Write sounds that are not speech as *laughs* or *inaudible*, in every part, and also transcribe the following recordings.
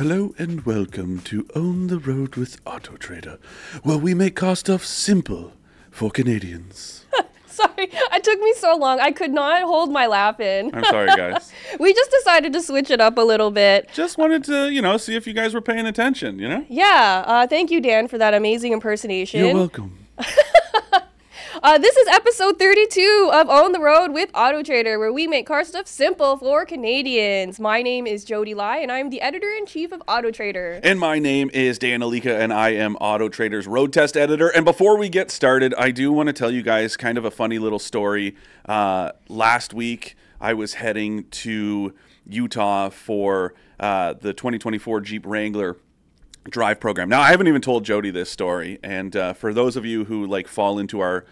Hello and welcome to Own the Road with Auto Trader, where we make car stuff simple for Canadians. *laughs* Sorry, it took me so long. I could not hold my laugh in. I'm sorry, *laughs* guys. we just decided to switch it up a little bit. Just wanted to, you know, see if you guys were paying attention, you know? Yeah, uh, thank you, Dan, for that amazing impersonation. You're welcome. Uh, this is episode 32 of On the Road with Auto Trader, where we make car stuff simple for Canadians. My name is Jodi Lai, and I'm the editor in chief of Auto Trader. And my name is Dan Ilika, and I am Auto Trader's road test editor. And before we get started, I do want to tell you guys kind of a funny little story. Uh, last week, I was heading to Utah for uh, the 2024 Jeep Wrangler drive program. Now, I haven't even told Jodi this story, and uh, for those of you who like fall into our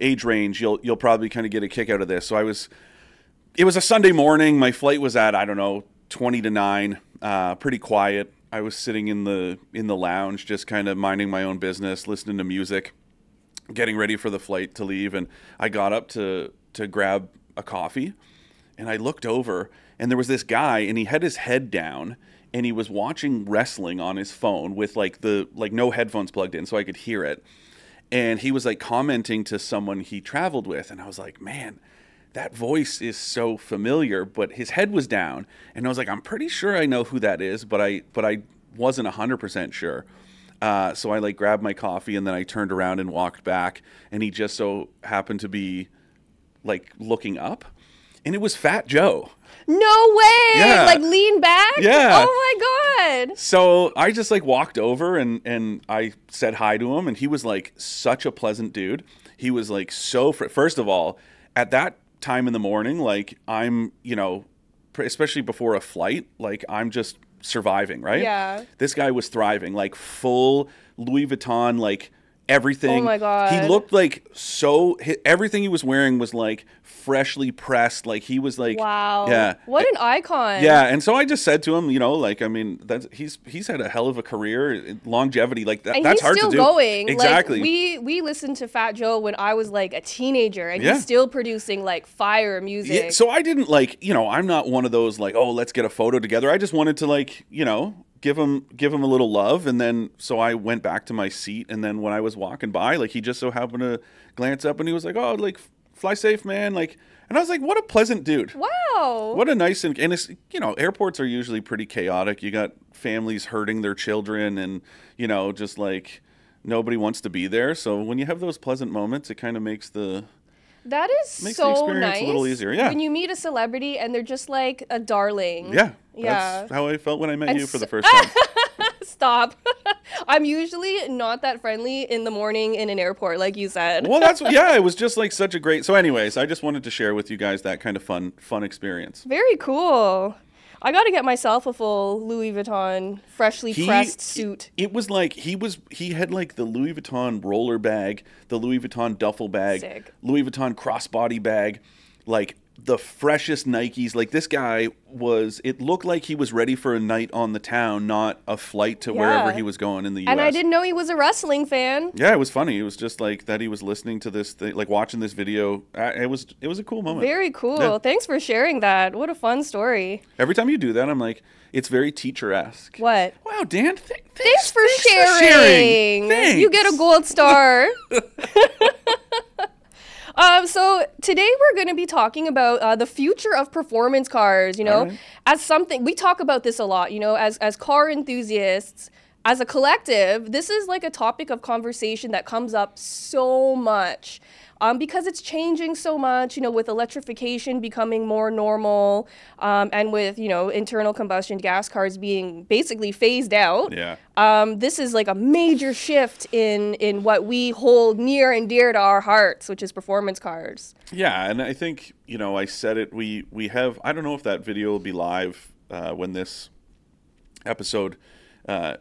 age range, you'll you'll probably kind of get a kick out of this. So I was, it was a Sunday morning. My flight was at I don't know twenty to nine, uh, pretty quiet. I was sitting in the in the lounge, just kind of minding my own business, listening to music, getting ready for the flight to leave, and I got up to to grab a coffee, and I looked over, and there was this guy, and he had his head down and he was watching wrestling on his phone with like the like no headphones plugged in so I could hear it and he was like commenting to someone he traveled with and i was like man that voice is so familiar but his head was down and i was like i'm pretty sure i know who that is but i but i wasn't 100% sure. Uh, so i like grabbed my coffee and then i turned around and walked back and he just so happened to be like looking up and it was fat joe No way! Yeah. Like lean back? Yeah. Oh my god! So I just like walked over and and I said hi to him, and he was like such a pleasant dude. He was like so. Fr- First of all, at that time in the morning, like I'm, you know, pr- especially before a flight, like I'm just surviving, right? Yeah. This guy was thriving, like full Louis Vuitton, like everything. Oh my God. He looked like so. hi- Everything he was wearing was like freshly pressed. Like he was like, Wow. yeah. What an icon. Yeah, and so I just said to him, you know, like I mean, that's he's he's had a hell of a career, longevity, like that. And that's he's hard still to do. going. Exactly. Like, we we listened to Fat Joe when I was like a teenager, and Yeah. he's still producing like fire music. yeah, so I didn't like, you know, I'm not one of those like, oh, let's get a photo together. I just wanted to like, you know, give him give him a little love, and then so I went back to my seat, and then when I was walking by, like he just so happened to glance up, and he was like, oh, like fly safe, man, like, and I was like, what a pleasant dude. wow. What a nice and, and it's you know airports are usually pretty chaotic. You got families hurting their children, and you know just like nobody wants to be there. So when you have those pleasant moments, it kind of makes the That is Makes the so experience nice. a little easier, yeah. When you meet a celebrity and they're just like a darling. yeah. Yeah. That's how I felt when I met And you for the first time. *laughs* Stop. *laughs* I'm usually not that friendly in the morning in an airport, like you said. well, that's *laughs* yeah. It was just like such a great. So, anyways, I just wanted to share with you guys that kind of fun fun experience. Very cool. I got to get myself a full Louis Vuitton freshly He- pressed suit. It was like he was he had like the Louis Vuitton roller bag, the Louis Vuitton duffel bag, Sick. Louis Vuitton crossbody bag, like the freshest Nikes. Like this guy was it looked like he was ready for a night on the town, not a flight to wherever he was going in the US. And I didn't know he was a wrestling fan. Yeah, it was funny. It was just like that he was listening to this thing, like watching this video. It was it was a cool moment. Very cool. Yeah. Thanks for sharing that. What a fun story. Every time you do that, I'm like, it's very teacher-esque. What? Wow, Dan, th- thanks, Thanks for thanks sharing. Thanks. You get a gold star. *laughs* *laughs* um, so today we're going to be talking about uh, the future of performance cars. You know, Alright. as something we talk about this a lot. You know, as as car enthusiasts. As a collective, this is like a topic of conversation that comes up so much um, because it's changing so much, you know, with electrification becoming more normal um, and with, you know, internal combustion gas cars being basically phased out Yeah. um, this is like a major shift in in what we hold near and dear to our hearts, which is performance cars. Yeah, and I think you know I said it. We we have. I don't know if that video will be live uh, when this episode uh,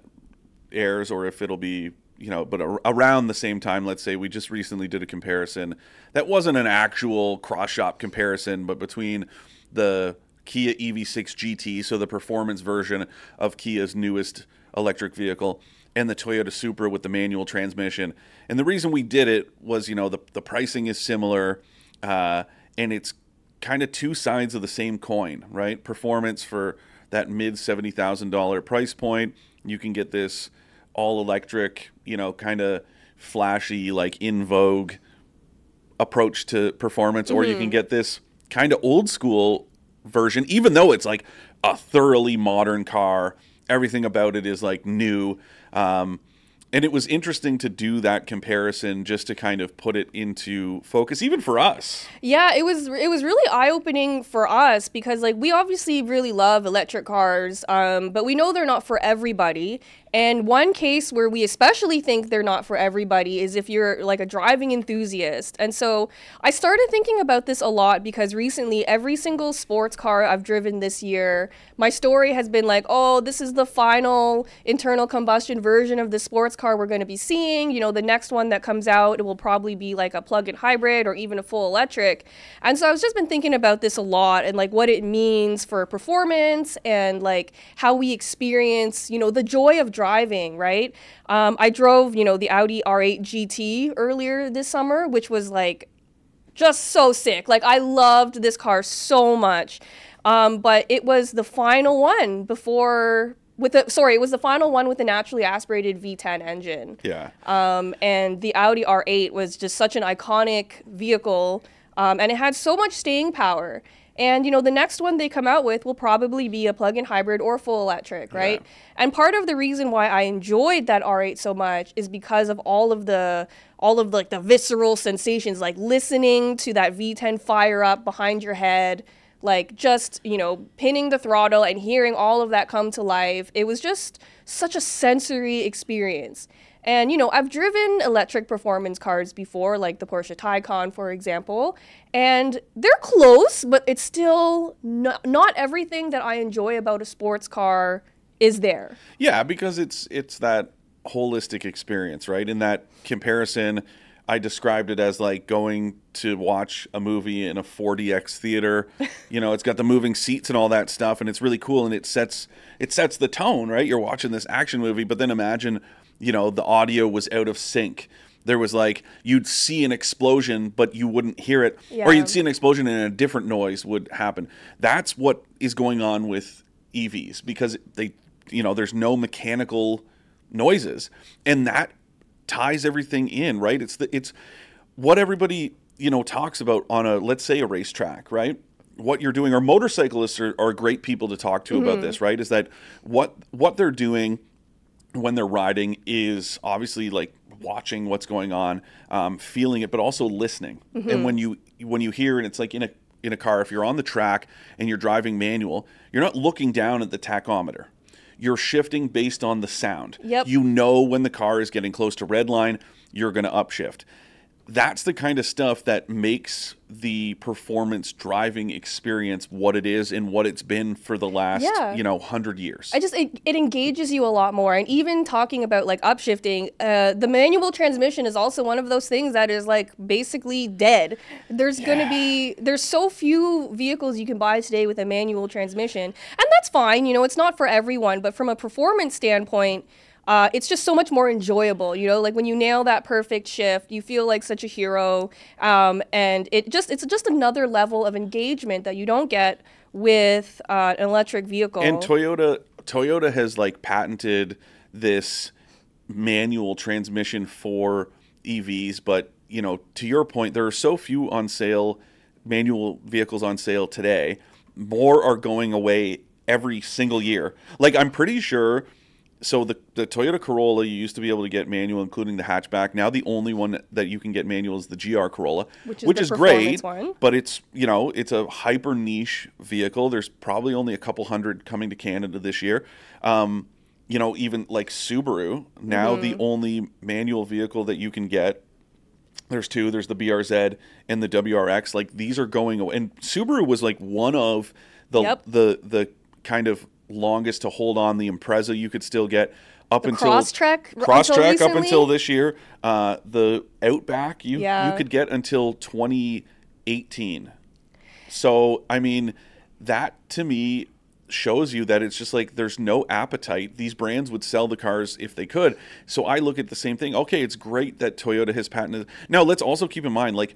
airs, or if it'll be you know, but ar- around the same time. Let's say we just recently did a comparison that wasn't an actual cross shop comparison, but between the Kia EV6 GT, so the performance version of Kia's newest electric vehicle, and the Toyota Supra with the manual transmission. And the reason we did it was, you know, the, the pricing is similar, uh, and it's kind of two sides of the same coin, right? Performance for that mid seventy thousand dollar price point. You can get this all electric, you know, kind of flashy, like in vogue approach to performance, or you can get this kind of old school version, even though it's like a thoroughly modern car. Everything about it is like new. Um, and it was interesting to do that comparison just to kind of put it into focus, even for us. Yeah, it was it was really eye opening for us because like we obviously really love electric cars, um, but we know they're not for everybody. And one case where we especially think they're not for everybody is if you're like a driving enthusiast. And so I started thinking about this a lot because recently every single sports car I've driven this year, my story has been like, oh, this is the final internal combustion version of the sports car we're going to be seeing. You know, the next one that comes out, it will probably be like a plug in hybrid or even a full electric. And so I've just been thinking about this a lot and like what it means for performance and like how we experience, you know, the joy of driving, right? Um, I drove, you know, the Audi R8 GT earlier this summer, which was like just so sick. Like I loved this car so much. Um, but it was the final one before with the sorry, it was the final one with the naturally aspirated V10 engine. Yeah. Um, and the Audi R8 was just such an iconic vehicle, um, and it had so much staying power. And you know, the next one they come out with will probably be a plug-in hybrid or full electric, right? Yeah. And part of the reason why I enjoyed that R8 so much is because of all of the all of like the visceral sensations, like listening to that V10 fire up behind your head, like just you know pinning the throttle and hearing all of that come to life. It was just such a sensory experience. And you know, I've driven electric performance cars before, like the Porsche Taycan, for example, and they're close, but it's still not, not everything that I enjoy about a sports car is there. Yeah, because it's it's that holistic experience, right? In that comparison, I described it as like going to watch a movie in a 4DX theater. *laughs* you know, it's got the moving seats and all that stuff, and it's really cool, and it sets it sets the tone, right? You're watching this action movie, but then imagine, you know, the audio was out of sync. There was like you'd see an explosion, but you wouldn't hear it, or you'd see an explosion and a different noise would happen. That's what is going on with EVs because they, you know, there's no mechanical noises, and that ties everything in, right? It's the it's what everybody you know talks about on a let's say a racetrack, right? What you're doing, or motorcyclists are, are great people to talk to about mm-hmm. this, right? Is that what what they're doing when they're riding is obviously like watching what's going on, um, feeling it, but also listening. And when you when you hear, and it's like in a in a car, if you're on the track and you're driving manual, you're not looking down at the tachometer. You're shifting based on the sound. Yep. You know when the car is getting close to red line, you're going to upshift. That's the kind of stuff that makes the performance driving experience what it is and what it's been for the last, Yeah. you know, 100 years. I just it, it engages you a lot more and even talking about like upshifting uh, the manual transmission is also one of those things that is like basically dead there's going to be there's so few vehicles you can buy today with a manual transmission and that's fine you know it's not for everyone but from a performance standpoint uh, it's just so much more enjoyable, you know. Like when you nail that perfect shift, you feel like such a hero, um, and it just—it's just another level of engagement that you don't get with uh, an electric vehicle. And Toyota Toyota has like patented this manual transmission for EVs, but you know, to your point, there are so few on sale manual vehicles on sale today. More are going away every single year. Like I'm pretty sure so the, the Toyota Corolla you used to be able to get manual including the hatchback. Now the only one that you can get manual is the GR Corolla, Which is the great, one. but it's you know it's a hyper niche vehicle. There's probably only a couple hundred coming to Canada this year. Um, you know, even like Subaru now, the Mm-hmm. only manual vehicle that you can get. There's two. There's the BRZ and the WRX. Like these are going away. And Subaru was like one of the Yep. the the kind of longest to hold on. The Impreza you could still get up The until Crosstrek Crosstrek until up until this year. Uh, the Outback you Yeah. you could get until 2018. So I mean, that to me shows you that it's just like there's no appetite. These brands would sell the cars if they could. So I look at the same thing. Okay, it's great that Toyota has patented. Now let's also keep in mind like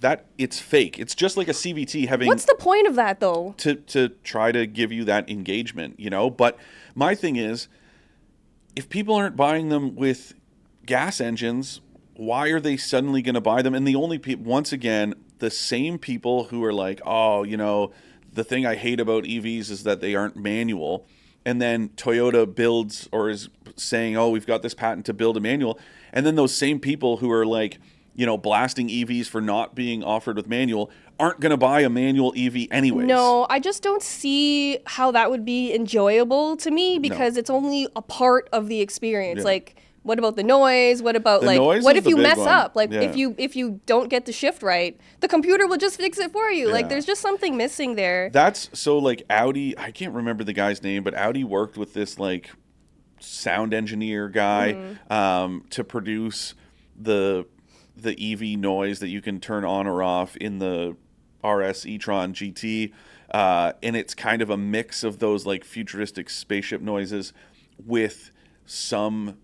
that it's fake. It's just like a CVT having What's the point of that though? to to try to give you that engagement, you know. But my thing is, if people aren't buying them with gas engines, why are they suddenly going to buy them? And the only people, once again, the same people who are like, oh, you know, the thing I hate about EVs is that they aren't manual. And then Toyota builds or is saying, oh, we've got this patent to build a manual. And then those same people who are like, you know, blasting EVs for not being offered with manual aren't going to buy a manual EV anyways. No, I just don't see how that would be enjoyable to me because it's only a part of the experience. Yeah. Like what about the noise? What about The like what if you mess one. up? Like Yeah. if you if you don't get the shift right, the computer will just fix it for you. Yeah. Like there's just something missing there. That's so like Audi. I can't remember the guy's name, but Audi worked with this like sound engineer guy Mm-hmm. um, to produce the the EV noise that you can turn on or off in the RS e-tron GT, uh, and it's kind of a mix of those like futuristic spaceship noises with some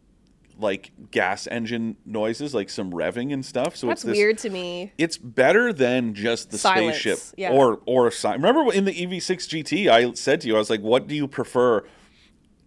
like gas engine noises, like some revving and stuff. So That's it's this, weird to me. it's better than just the Silence, spaceship yeah. or or si- remember in the EV6 GT I said to you I was like what do you prefer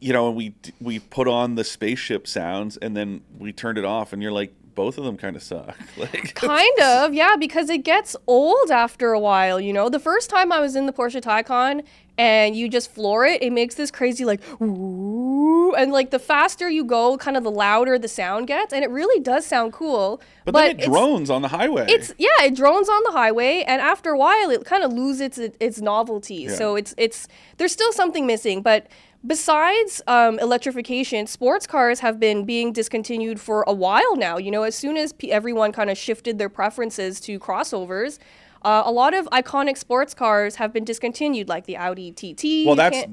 you know and we we put on the spaceship sounds and then we turned it off and you're like both of them kind of suck *laughs* like *laughs* Kind of, yeah, because it gets old after a while, you know? The first time I was in the Porsche Taycan and you just floor it, it makes this crazy like ooh and like the faster you go, kind of the louder the sound gets, and it really does sound cool. but, then it drones on the highway It's yeah, it drones on the highway, and after a while, it kind of loses its its novelty. So it's it's there's still something missing. But besides um, electrification, sports cars have been being discontinued for a while now. You know, as soon as p- everyone kind of shifted their preferences to crossovers. Uh, a lot of iconic sports cars have been discontinued, like the Audi TT. well You that's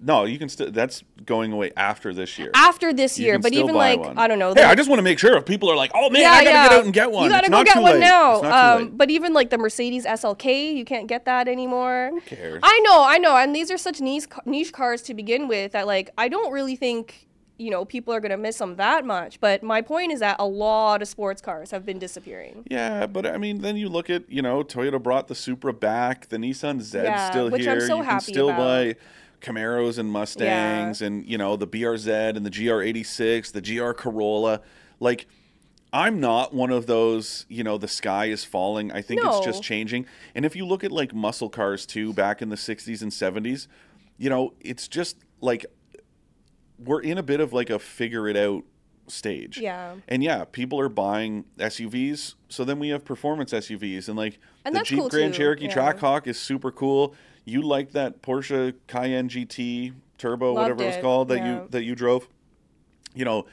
no you can still that's going away after this year after this You year. But even like one. I don't know. hey I just want to make sure if people are like oh man I gotta get out and get one You gotta it's go get one late. now. It's not too Um, but even like the Mercedes SLK, you can't get that anymore. Who cares? I know, I know, and these are such niche niche cars to begin with that like I don't really think you know people are gonna miss them that much. But my point is that a lot of sports cars have been disappearing. Yeah, but I mean, then you look at you know Toyota brought the Supra back, the Nissan Zed's Yeah, still which here. I'm so you can still about. buy Camaros and Mustangs, and you know the BRZ and the GR86, the GR Corolla. Like, I'm not one of those. You know, the sky is falling. I think it's just changing. And if you look at like muscle cars too, back in the 60s and 70s, you know, it's just like we're in a bit of like a figure it out stage. Yeah. And yeah, people are buying SUVs, so then we have performance SUVs and like And the Jeep cool Grand too, Cherokee yeah. Trackhawk is super cool. You like that Porsche Cayenne GT Turbo, Loved whatever it was called that yeah. you that you drove. You know,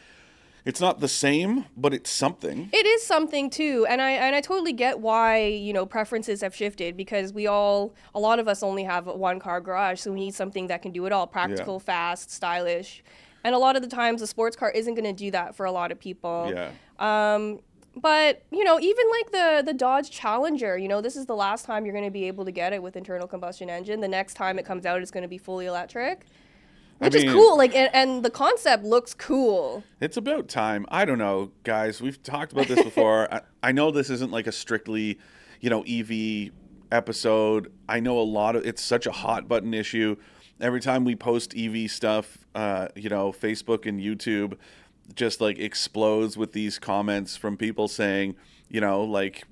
it's not the same, but it's something. It is something too, and I and I totally get why you know preferences have shifted because we all a lot of us only have a one car garage, so we need something that can do it all: practical, fast, stylish, and a lot of the times a sports car isn't going to do that for a lot of people. Yeah. Um, but you know, even like the the Dodge Challenger, you know, this is the last time you're going to be able to get it with internal combustion engine. The next time it comes out, it's going to be fully electric, I which mean- is cool. Like, and, and the concept looks cool. It's about time. I don't know, guys. We've talked about this before. *laughs* I, I know this isn't like a strictly, you know, EV episode. I know a lot of it's such a hot button issue. Every time we post EV stuff, uh, you know, Facebook and YouTube just like explodes with these comments from people saying, you know, like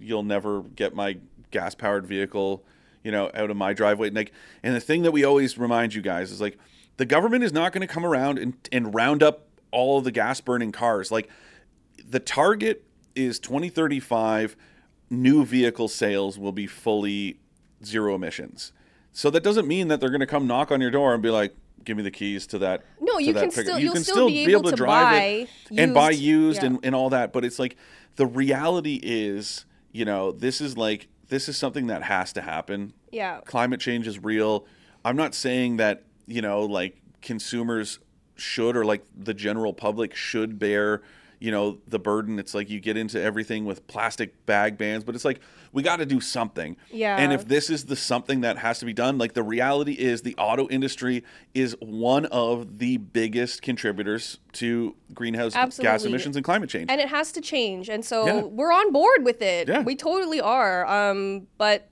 you'll never get my gas powered vehicle, you know, out of my driveway. And like, and the thing that we always remind you guys is like, the government is not going to come around and, and round up all of the gas burning cars. Like, the target is 2035. New vehicle sales will be fully zero emissions. So that doesn't mean that they're going to come knock on your door and be like, "Give me the keys to that." No, to you that can pickup." still- you you'll can still be be able to drive buy it and buy used- used yeah. and, and all that. But it's like the reality is, you know, this is like this is something that has to happen. Yeah. Climate change is real. I'm not saying that, you know, like consumers should or like the general public should bear, you know the burden. It's like you get into everything with plastic bag bans but it's like we got to do something. Yeah. and if this is the something that has to be done like the reality is the auto industry is one of the biggest contributors to greenhouse gas emissions and climate change. And it has to change. And so Yeah. we're on board with it. Yeah. we totally are. Um, but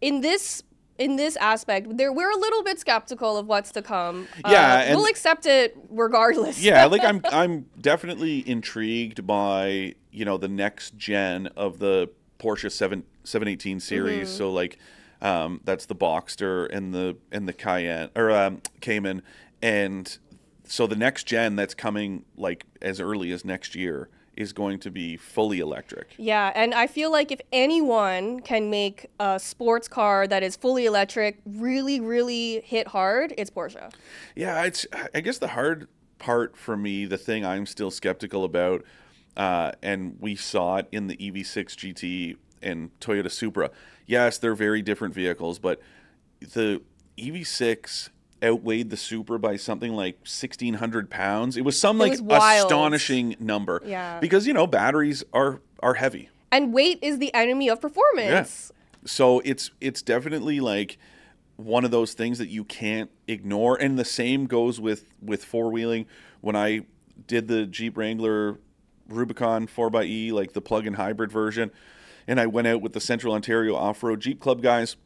in this in this aspect there we're a little bit skeptical of what's to come. Uh, Yeah, and- we'll accept it regardless. Yeah like i'm *laughs* i'm definitely intrigued by you know the next gen of the porsche 7 718 series. Mm-hmm. so like um, that's the boxster and the and the cayenne or um, cayman. And so the next gen that's coming like as early as next year is going to be fully electric yeah and i feel like if anyone can make a sports car that is fully electric really really hit hard it's porsche Yeah, it's I guess the hard part for me, the thing I'm still skeptical about, uh, and we saw it in the EV6 GT and Toyota Supra. Yes, they're very different vehicles, but the EV6 outweighed the Supra by something like 1,600 pounds. It was some like was astonishing number. Yeah. Because you know batteries are are heavy. and weight is the enemy of performance yeah. So it's it's definitely like one of those things that you can't ignore and the same goes with with four wheeling when I did the Jeep Wrangler Rubicon 4xE like the plug-in hybrid version and I went out with the Central Ontario Off-Road Jeep Club guys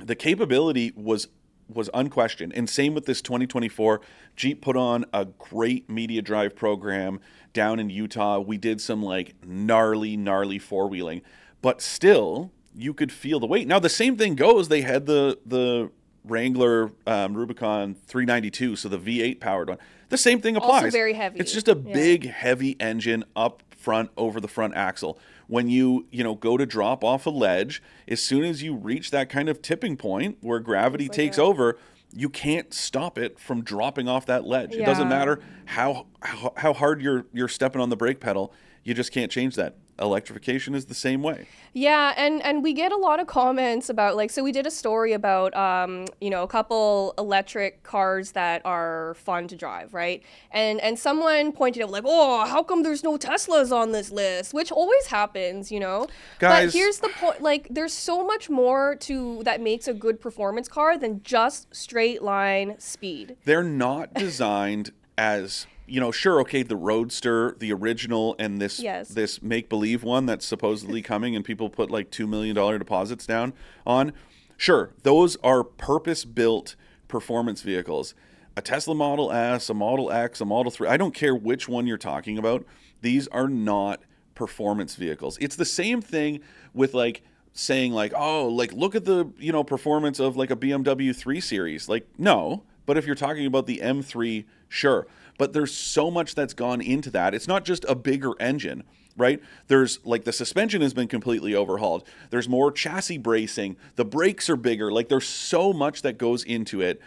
the capability was was unquestioned. And same with this 2024 jeep put on a great media drive program down in utah. We did some like gnarly gnarly four-wheeling. But still you could feel the weight. Now the same thing goes they had the the wrangler um, rubicon 392 so the v8 powered one. The same thing applies. very heavy. it's just a Yeah. big heavy engine up front over the front axle when you you know go to drop off a ledge as soon as you reach that kind of tipping point where gravity takes a- over you can't stop it from dropping off that ledge. It doesn't matter how, how how hard you're you're stepping on the brake pedal you just can't change that electrification is the same way Yeah, and and we get a lot of comments about like so we did a story about um, you know a couple electric cars that are fun to drive, right? And and someone pointed out like, "Oh, how come there's no Teslas on this list?" Which always happens, you know. Guys- but here's the point like there's so much more to that makes a good performance car than just straight line speed. they're not designed as you know sure okay the roadster the original and this Yes. this make believe one that's supposedly *laughs* coming and people put like 2 million dollar deposits down on sure those are purpose built performance vehicles. A Tesla Model S a Model X a Model 3 I don't care which one you're talking about these are not performance vehicles. It's the same thing with like saying like oh like look at the you know performance of like a BMW 3 series. Like no but if you're talking about the M3 sure but there's so much that's gone into that. It's not just a bigger engine right? There's like the suspension has been completely overhauled. There's more chassis bracing. The brakes are bigger. Like there's so much that goes into it.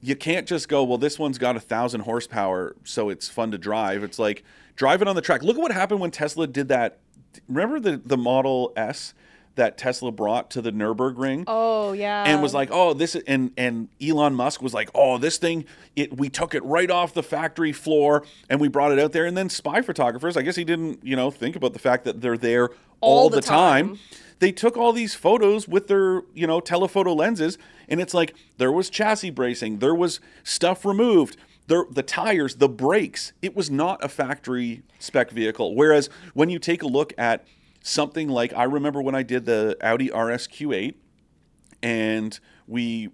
You can't just go well this one's got a thousand horsepower so it's fun to drive. It's like drive it on the track. Look at what happened when tesla did that. Remember the the model s that tesla brought to the nürburgring Oh yeah. and was like, "Oh, this," and and Elon Musk was like, "Oh, this thing, it we took it right off the factory floor and we brought it out there." And then spy photographers, I guess he didn't, you know, think about the fact that they're there all, All the, the time. time. They took all these photos with their, you know, telephoto lenses, and it's like there was chassis bracing, there was stuff removed. There, the tires, the brakes, it was not a factory spec vehicle. Whereas when you take a look at something like, I remember when I did the Audi RS Q8, and we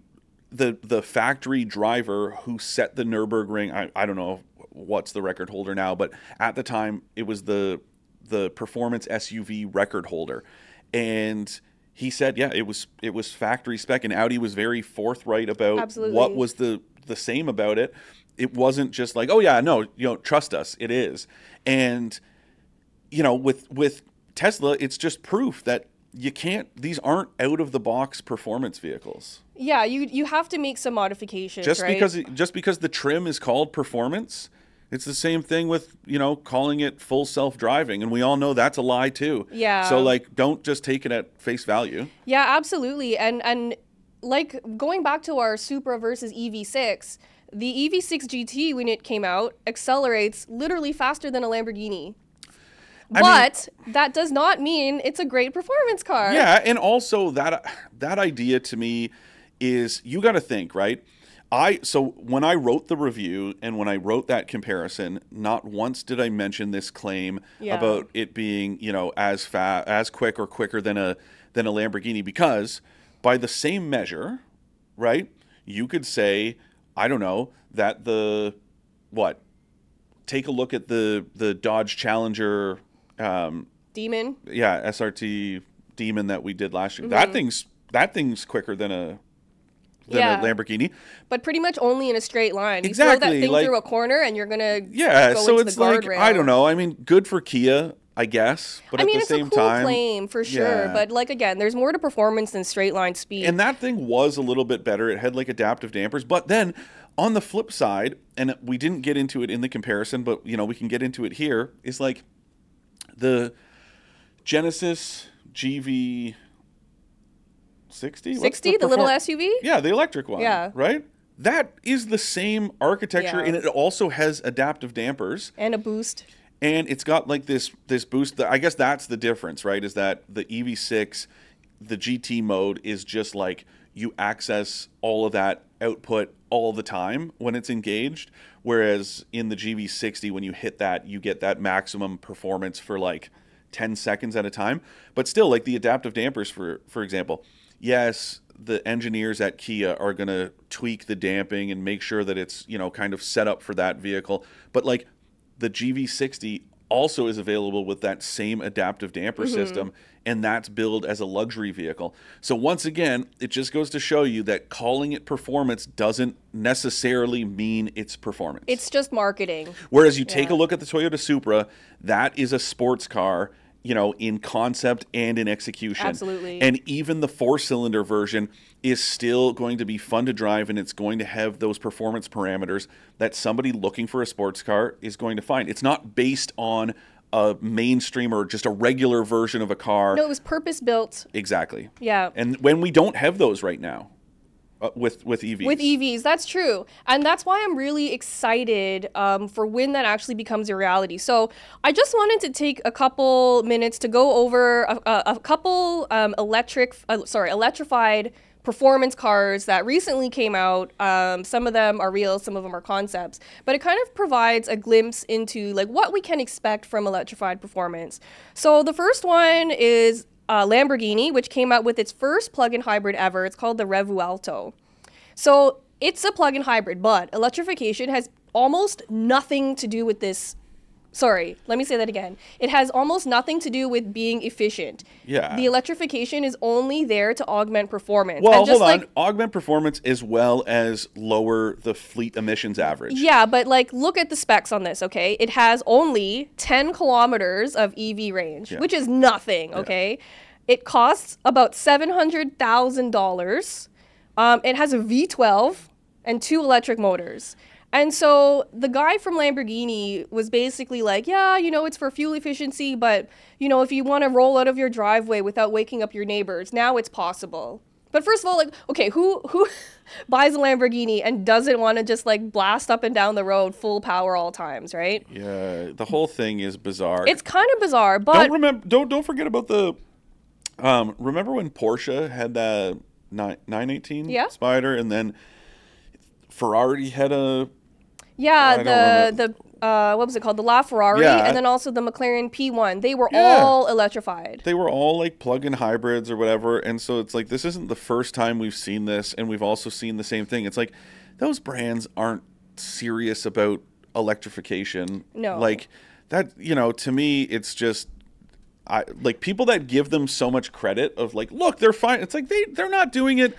the the factory driver who set the Nurburgring I, I don't know what's the record holder now but at the time it was the the performance SUV record holder. And he said yeah it was it was factory spec and Audi was very forthright about Absolutely. what was the the same about it. It wasn't just like oh yeah no you know trust us it is. And you know with with Tesla it's just proof that you can't these aren't out of the box performance vehicles yeah, you you have to make some modifications, just right? because just because the trim is called performance it's the same thing with you know calling it full self-driving and we all know that's a lie too Yeah. so like don't just take it at face value Yeah, absolutely. And and like going back to our Supra versus EV6, the EV6 GT when it came out accelerates literally faster than a Lamborghini. I mean- but that does not mean it's a great performance car. Yeah, and also that that idea to me is you got to think, right? I so when I wrote the review and when I wrote that comparison, not once did I mention this claim Yeah. about it being, you know, as fast, as quick or quicker than a than a Lamborghini because by the same measure, right? You could say, I don't know, that the what? Take a look at the the Dodge Challenger um, Demon. yeah, SRT Demon that we did last year. That thing's that thing's quicker than a than Yeah. a Lamborghini. But pretty much only in a straight line. You throw that Exactly, thing like- through a corner and you're gonna Yeah, so it's like guardrail. I don't know. I mean, good for Kia, I guess, but I at the same a cool time, claim for sure, Yeah. but like again, there's more to performance than straight line speed. and that thing was a little bit better. It had like adaptive dampers, but then on the flip side, and we didn't get into it in the comparison, but you know we can get into it here. Is like the Genesis GV. 60 What's 60, the little SUV. Yeah, the electric one. Yeah. Right? That is the same architecture Yeah. and it also has adaptive dampers and a boost. and it's got like this this boost that I guess that's the difference, right? Is that the EV6 the GT mode is just like you access all of that output all the time when it's engaged whereas in the GV60 when you hit that you get that maximum performance for like 10 seconds at a time. But still like the adaptive dampers for for example yes the engineers at Kia are going to tweak the damping and make sure that it's you know kind of set up for that vehicle. But like the GV60 also is available with that same adaptive damper mm-hmm. system, and that's billed as a luxury vehicle. So, once again, it just goes to show you that calling it performance doesn't necessarily mean it's performance. It's just marketing. Whereas you take a look at the Toyota Supra, that is a sports car, you know, in concept and in execution. Absolutely. And even the four cylinder version is still going to be fun to drive and it's going to have those performance parameters that somebody looking for a sports car is going to find. It's not based on a mainstream or just a regular version of a car. No, it was purpose built. Exactly. Yeah. And when we don't have those right now uh, with with EVs. With EVs, that's true, and that's why I'm really excited um, for when that actually becomes a reality. So I just wanted to take a couple minutes to go over a, a, a couple um, electric, uh, sorry, electrified performance cars that recently came out. Um, some of them are real, some of them are concepts, but it kind of provides a glimpse into like what we can expect from electrified performance. So the first one is uh, Lamborghini, which came out with its first plug-in hybrid ever. It's called the Revuelto. So it's a plug-in hybrid, but electrification has almost nothing to do with this. Sorry, let me say that again. It has almost nothing to do with being efficient. Yeah. The electrification is only there to augment performance. well, and just hold on. like Augment performance as well as lower the fleet emissions average. yeah, but like look at the specs on this, okay? It has only 10 kilometers of EV range, Yeah. which is nothing, okay? It costs about $700,000. Um, it has a V12 and two electric motors. And so the guy from Lamborghini was basically like, yeah, you know, it's for fuel efficiency, but, you know, if you want to roll out of your driveway without waking up your neighbors, now it's possible. But first of all, like, okay, who who *laughs* buys a Lamborghini and doesn't want to just like blast up and down the road full power all times, right? Yeah, the whole thing is bizarre. It's kind of bizarre, but don't remember. Don't don't forget about the. Um, remember when Porsche had that nine nine eighteen Yeah. Spyder, and then Ferrari had a yeah, don't the the uh, what was it called, the LaFerrari, Yeah. and then also the McLaren P1. They were Yeah. all electrified. they were all like plug-in hybrids or whatever, and so it's like this isn't the first time we've seen this, and we've also seen the same thing. It's like those brands aren't serious about electrification. No. like that. You know, to me, it's just. I like people that give them so much credit of like, look, they're fine. It's like they they're not doing it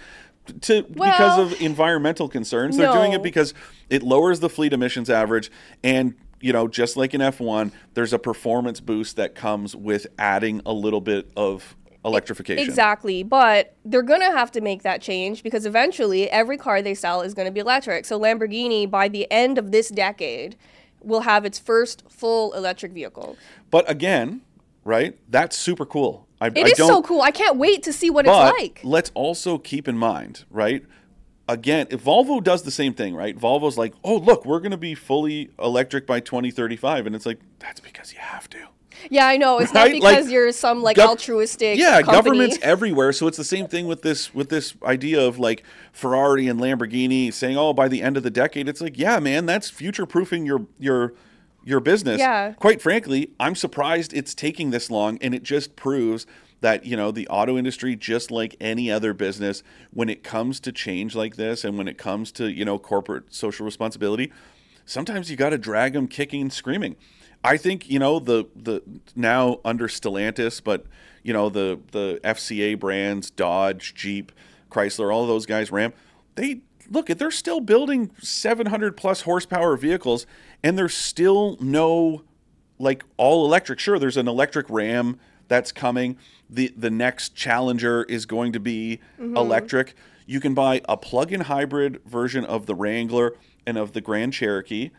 to because of environmental concerns. They're doing it because it lowers the fleet emissions average and you know, just like in F1, there's a performance boost that comes with adding a little bit of electrification. Exactly, but they're gonna have to make that change because eventually every car they sell is gonna be electric. So Lamborghini, by the end of this decade, will have its first full electric vehicle. But again, right? That's super cool. I, It I is so cool. I can't wait to see what it's like. let's also keep in mind, right? Again, if Volvo does the same thing, right? Volvo's like, oh, look, we're going to be fully electric by 2035. And it's like, that's because you have to. Yeah, I know. It's Right? not Like, because you're some like gov- altruistic. yeah company. governments everywhere so it's the same thing with this with this idea of like ferrari and lamborghini saying oh by the end of the decade it's like yeah man that's future proofing your your your business Yeah. quite frankly i'm surprised it's taking this long and it just proves that you know the auto industry just like any other business when it comes to change like this and when it comes to you know corporate social responsibility sometimes you got to drag them kicking and screaming I think you know the the now under Stellantis, but you know the the FCA brands, Dodge, Jeep, Chrysler, all those guys, Ram, they look they're still building 700 plus horsepower vehicles, and there's still no like all electric. Sure, there's an electric Ram that's coming. the The next Challenger is going to be electric. You can buy a plug-in hybrid version of the Wrangler and of the Grand Cherokee.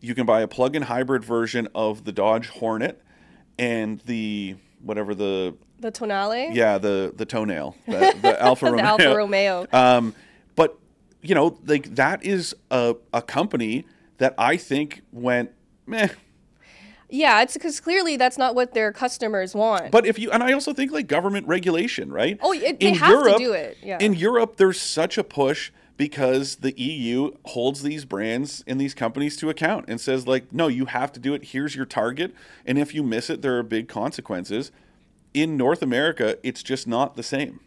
You can buy a plug-in hybrid version of the Dodge Hornet and the whatever the The Tonale. yeah the the toenail the, the *laughs* Alfa The Romeo. Alfa Romeo. Um, you know, like that is a a company that I think went meh. Yeah, it's because clearly that's not what their customers want. But if you and I also think like government regulation, right? Oh, it- they have to do it, yeah. In Europe, there's such a push because the EU holds these brands and these companies to account and says like, no, you have to do it. Here's your target, and if you miss it, there are big consequences. In North America, it's just not the same,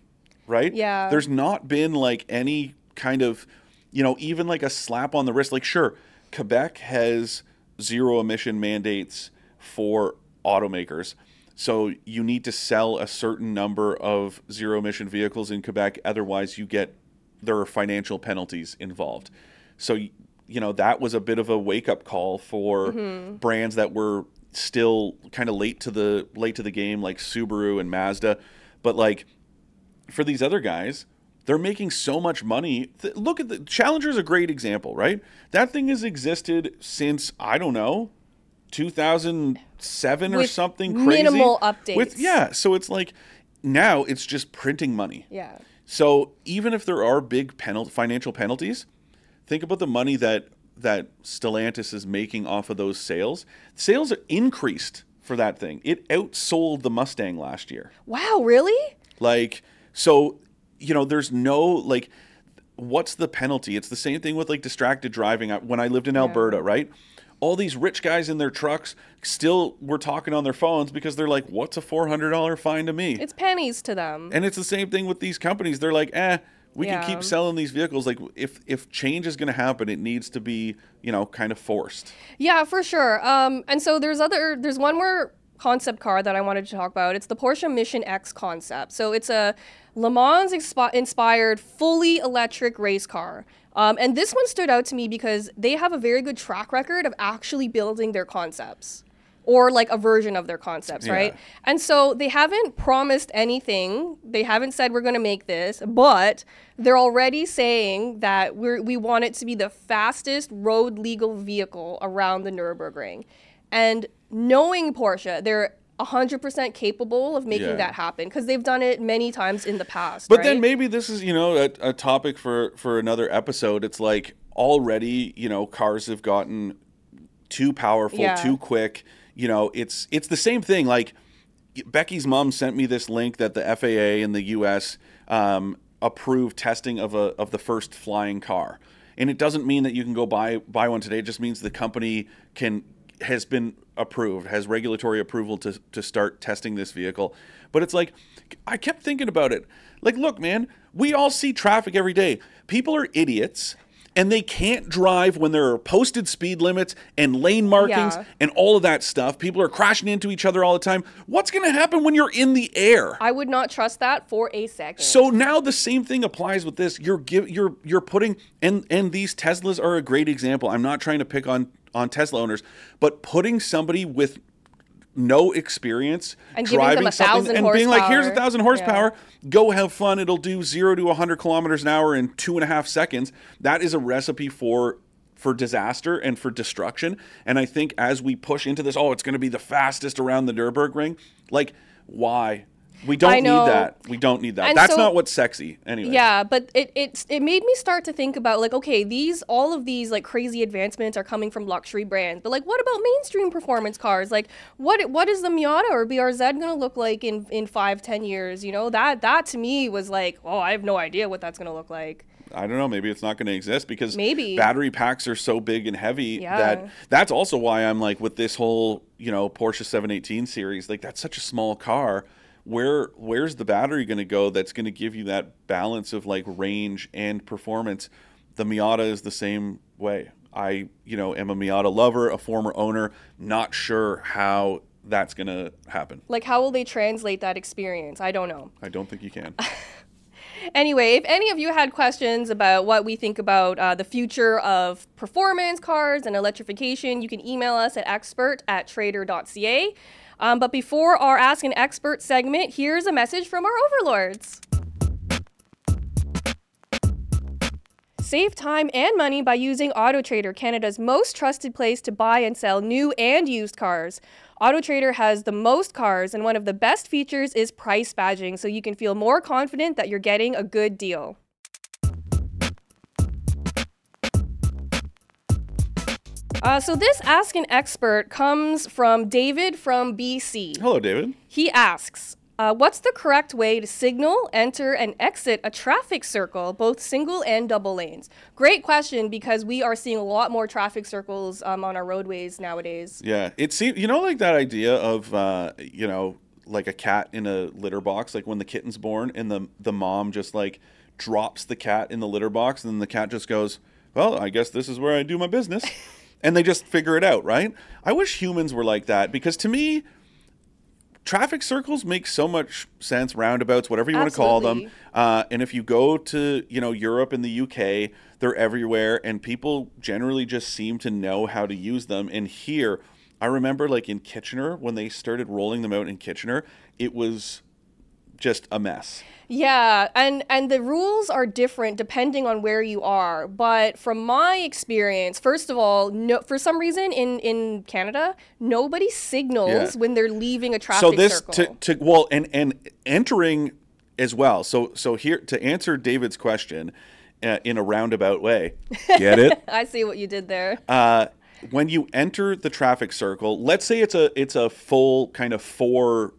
right? Yeah. There's not been like any kind of, you know, even like a slap on the wrist. Like, sure, Quebec has zero emission mandates for automakers. So you need to sell a certain number of zero emission vehicles in Quebec. Otherwise, you get there are financial penalties involved. So you know that was a bit of a wake up call for mm-hmm. brands that were still kind of late to the late to the game, like Subaru and Mazda. But like for these other guys, they're making so much money. Th- look at the Challenger is a great example, right? That thing has existed since I don't know, 2007 or something crazy. minimal With updates. yeah, so it's like now it's just printing money. yeah. So even if there are big penal- financial penalties, think about the money that that Stellantis is making off of those sales. Sales are increased for that thing. It outsold the Mustang last year. Wow, really? Like, so, you know, there's no, like, what's the penalty? It's the same thing with, like, distracted driving. When I lived in Alberta, right? All these rich guys in their trucks still were talking on their phones because they're like, what's a $400 fine to me? It's pennies to them. and it's the same thing with these companies. They're like, eh, we can keep selling these vehicles. Like, if, if change is going to happen, it needs to be, you know, kind of forced. Yeah, for sure. Um, and so there's other there's one more concept car that I wanted to talk about. It's the Porsche Mission X concept. So it's a Le Mans expi- inspired fully electric race car. Um, and this one stood out to me because they have a very good track record of actually building their concepts or like a version of their concepts, right? And so they haven't promised anything. They haven't said we're going to make this, but they're already saying that we're, we want it to be the fastest road legal vehicle around the Nürburgring. And knowing Porsche, they're 100% capable of making Yeah. that happen because they've done it many times in the past. But right? then maybe this is, you know, a, a topic for, for another episode. It's like already, you know, cars have gotten too powerful, Yeah. too quick. You know, it's it's the same thing. Like Becky's mom sent me this link that the FAA in the U.S. Um, approved testing of a of the first flying car, and it doesn't mean that you can go buy buy one today. It just means the company can has been approved, has regulatory approval to to start testing this vehicle. But it's like I kept thinking about it. Like, look, man, we all see traffic every day. People are idiots and they can't drive when there are posted speed limits and lane markings Yeah. and all of that stuff. People are crashing into each other all the time. What's going to happen when you're in the air? I would not trust that for a second. So now the same thing applies with this. You're give, you're you're putting and and these Teslas are a great example. I'm not trying to pick on on Tesla owners, but putting somebody with no experience And driving a something thousand and being like, here's a thousand horsepower, go have fun. It'll do zero to 100 kilometers an hour in two and a half seconds. That is a recipe for for disaster and for destruction. And I think as we push into this, oh, it's going to be the fastest around the Nurburgring. Like, why? We don't need that. We don't need that. And That's so- not what's sexy anyway. Yeah, but it it's it made me start to think about like okay, these all of these like crazy advancements are coming from luxury brands, but like what about mainstream performance cars? Like what what is the Miata or BRZ gonna look like in in five ten years? You know that that to me was like oh I have no idea what that's gonna look like. I don't know. Maybe it's not going to exist because Maybe. battery packs are so big and heavy Yeah. that that's also why I'm like with this whole you know Porsche 718 series. Like that's such a small car. Where where's the battery going to go? That's going to give you that balance of like range and performance. The Miata is the same way. I you know am a Miata lover, a former owner. Not sure how that's going to happen. Like how will they translate that experience? I don't know. I don't think you can. *laughs* Anyway, if any of you had questions about what we think about uh, the future of performance cars and electrification, you can email us at expert at trader.ca. Um, but before our Ask an Expert segment, here's a message from our overlords. Save time and money by using AutoTrader, Canada's most trusted place to buy and sell new and used cars. AutoTrader has the most cars, and one of the best features is price badging, so you can feel more confident that you're getting a good deal. Uh, so, this Ask an Expert comes from David from BC. Hello, David. He asks, uh, what's the correct way to signal, enter, and exit a traffic circle, both single and double lanes? Great question because we are seeing a lot more traffic circles um, on our roadways nowadays. Yeah, it seems you know like that idea of uh, you know like a cat in a litter box, like when the kitten's born and the the mom just like drops the cat in the litter box, and then the cat just goes, "Well, I guess this is where I do my business," *laughs* and they just figure it out, right? I wish humans were like that because to me. Traffic circles make so much sense. Roundabouts, whatever you want to call them, uh, and if you go to you know Europe and the UK, they're everywhere, and people generally just seem to know how to use them. And here, I remember like in Kitchener when they started rolling them out in Kitchener, it was just a mess. Yeah, and and the rules are different depending on where you are. But from my experience, first of all, no, for some reason in in Canada, nobody signals Yeah. when they're leaving a traffic circle. so this circle. to, to well and and entering as well. So so here to answer David's question uh, in a roundabout way. *laughs* Get it? I see what you did there. uh, when you enter the traffic circle, let's say it's a it's a full kind of four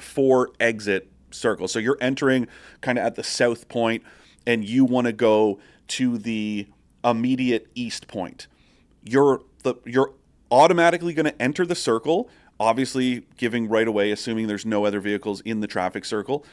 four exit circle. So you're entering kind of at the south point, and you want to go to the immediate east point. You're the you're automatically going to enter the circle. Obviously, giving right away, assuming there's no other vehicles in the traffic circle.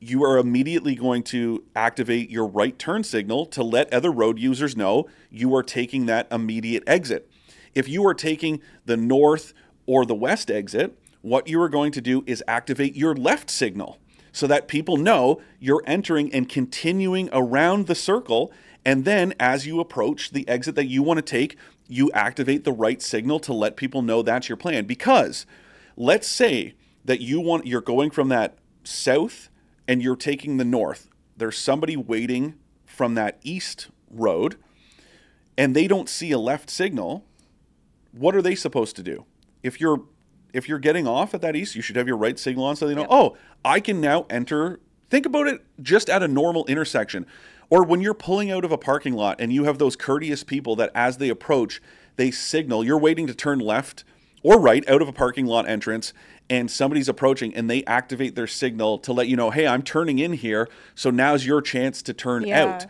You are immediately going to activate your right turn signal to let other road users know you are taking that immediate exit. If you are taking the north or the west exit, what you are going to do is activate your left signal so that people know you're entering and continuing around the circle. And then as you approach the exit that you want to take, you activate the right signal to let people know that's your plan. Because let's say that you want you're going from that south and you're taking the north. There's somebody waiting from that east road and they don't see a left signal. What are they supposed to do? If you're if you're getting off at that east, you should have your right signal on so they know, oh, I can now enter. Think about it just at a normal intersection. Or when you're pulling out of a parking lot and you have those courteous people that as they approach, they signal, you're waiting to turn left or right out of a parking lot entrance and somebody's approaching and they activate their signal to let you know, hey, I'm turning in here. So now's your chance to turn Yeah. out.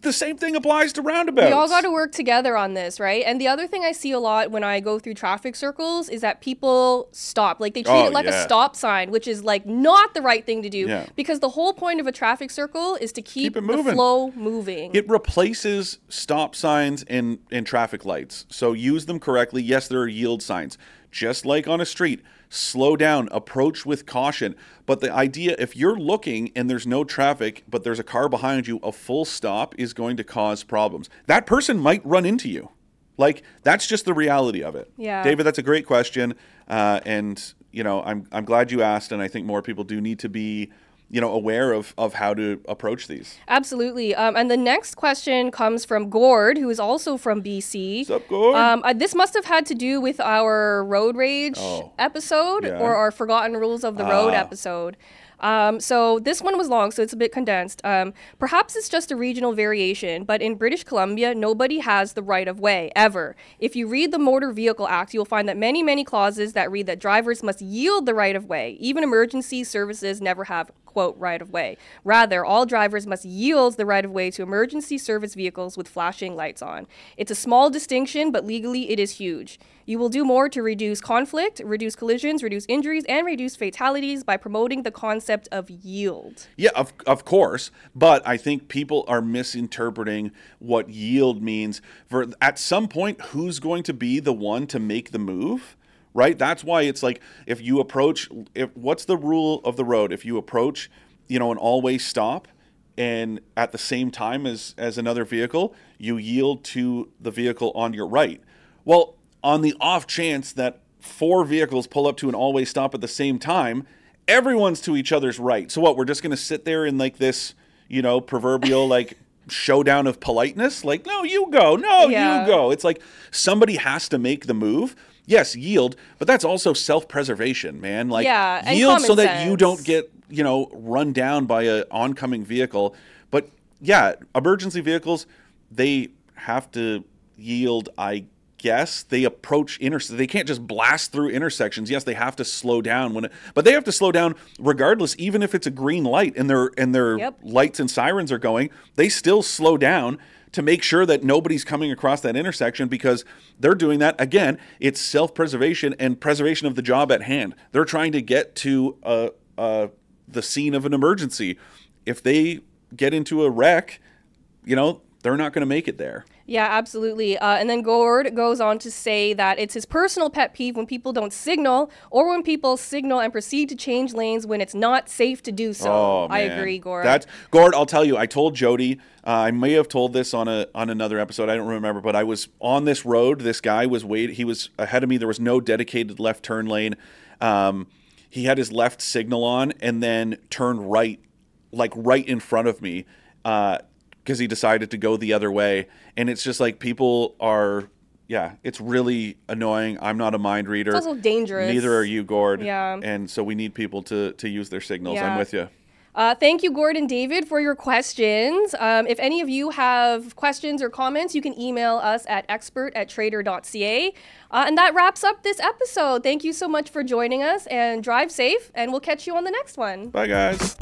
The same thing applies to roundabouts. We all got to work together on this, right? And the other thing I see a lot when I go through traffic circles is that people stop. Like they treat Oh, it like yeah. a stop sign, which is like not the right thing to do Yeah. because the whole point of a traffic circle is to keep, Keep it the moving. flow moving. It replaces stop signs and, and traffic lights. So use them correctly. Yes, there are yield signs. Just like on a street, slow down, approach with caution. But the idea, if you're looking and there's no traffic, but there's a car behind you, a full stop is going to cause problems. That person might run into you. Like, that's just the reality of it. Yeah. David, that's a great question. Uh, and, you know, I'm, I'm glad you asked. And I think more people do need to be, you know, aware of, of how to approach these. Absolutely. Um, and the next question comes from Gord, who is also from BC. What's up, Gord? Um, uh, this must have had to do with our road rage Oh. episode Yeah. or our forgotten rules of the road Ah. episode. Um, so this one was long, so it's a bit condensed. Um, perhaps it's just a regional variation, but in British Columbia, nobody has the right of way ever. If you read the Motor Vehicle Act, you'll find that many, many clauses that read that drivers must yield the right of way. Even emergency services never have quote right of way. Rather, all drivers must yield the right of way to emergency service vehicles with flashing lights on. It's a small distinction, but legally it is huge. You will do more to reduce conflict, reduce collisions, reduce injuries, and reduce fatalities by promoting the concept of yield. Yeah, of, of course. But I think people are misinterpreting what yield means. For at some point, who's going to be the one to make the move? Right? That's why it's like if you approach if what's the rule of the road? If you approach, you know, an always stop and at the same time as as another vehicle, you yield to the vehicle on your right. Well, on the off chance that four vehicles pull up to an always stop at the same time, everyone's to each other's right. So what? We're just going to sit there in like this, you know, proverbial *laughs* like showdown of politeness. Like, no, you go. No, Yeah. you go. It's like somebody has to make the move. Yes, yield, but that's also self-preservation, man. Like Yeah, yield so common that you don't get, you know, run down by a oncoming vehicle. But yeah, emergency vehicles, they have to yield, I guess. They approach inter they can't just blast through intersections. Yes, they have to slow down when it, but they have to slow down regardless even if it's a green light and their and their Yep. lights and sirens are going, they still slow down to make sure that nobody's coming across that intersection because they're doing that again it's self-preservation and preservation of the job at hand. They're trying to get to uh, uh, the scene of an emergency. If they get into a wreck you know they're not going to make it there Yeah, absolutely. Uh, and then Gord goes on to say that it's his personal pet peeve when people don't signal or when people signal and proceed to change lanes when it's not safe to do so. I Oh, man. agree, Gord. That's Gord. I'll tell you. I told Jodi. Uh, I may have told this on a on another episode. I don't remember, but I was on this road. This guy was wait. He was ahead of me. There was no dedicated left turn lane. Um, he had his left signal on and then turned right, like right in front of me, because he decided to go the other way. And it's just like people are. Yeah, it's really annoying. I'm not a mind reader. It's also dangerous. Neither are you, Gord. Yeah. And so we need people to to use their signals. I'm with you. Uh, thank you, Gordon David, for your questions. Um, if any of you have questions or comments, you can email us at expert at trader.ca. Uh, and that wraps up this episode. Thank you so much for joining us and drive safe, and we'll catch you on the next one. Bye, guys.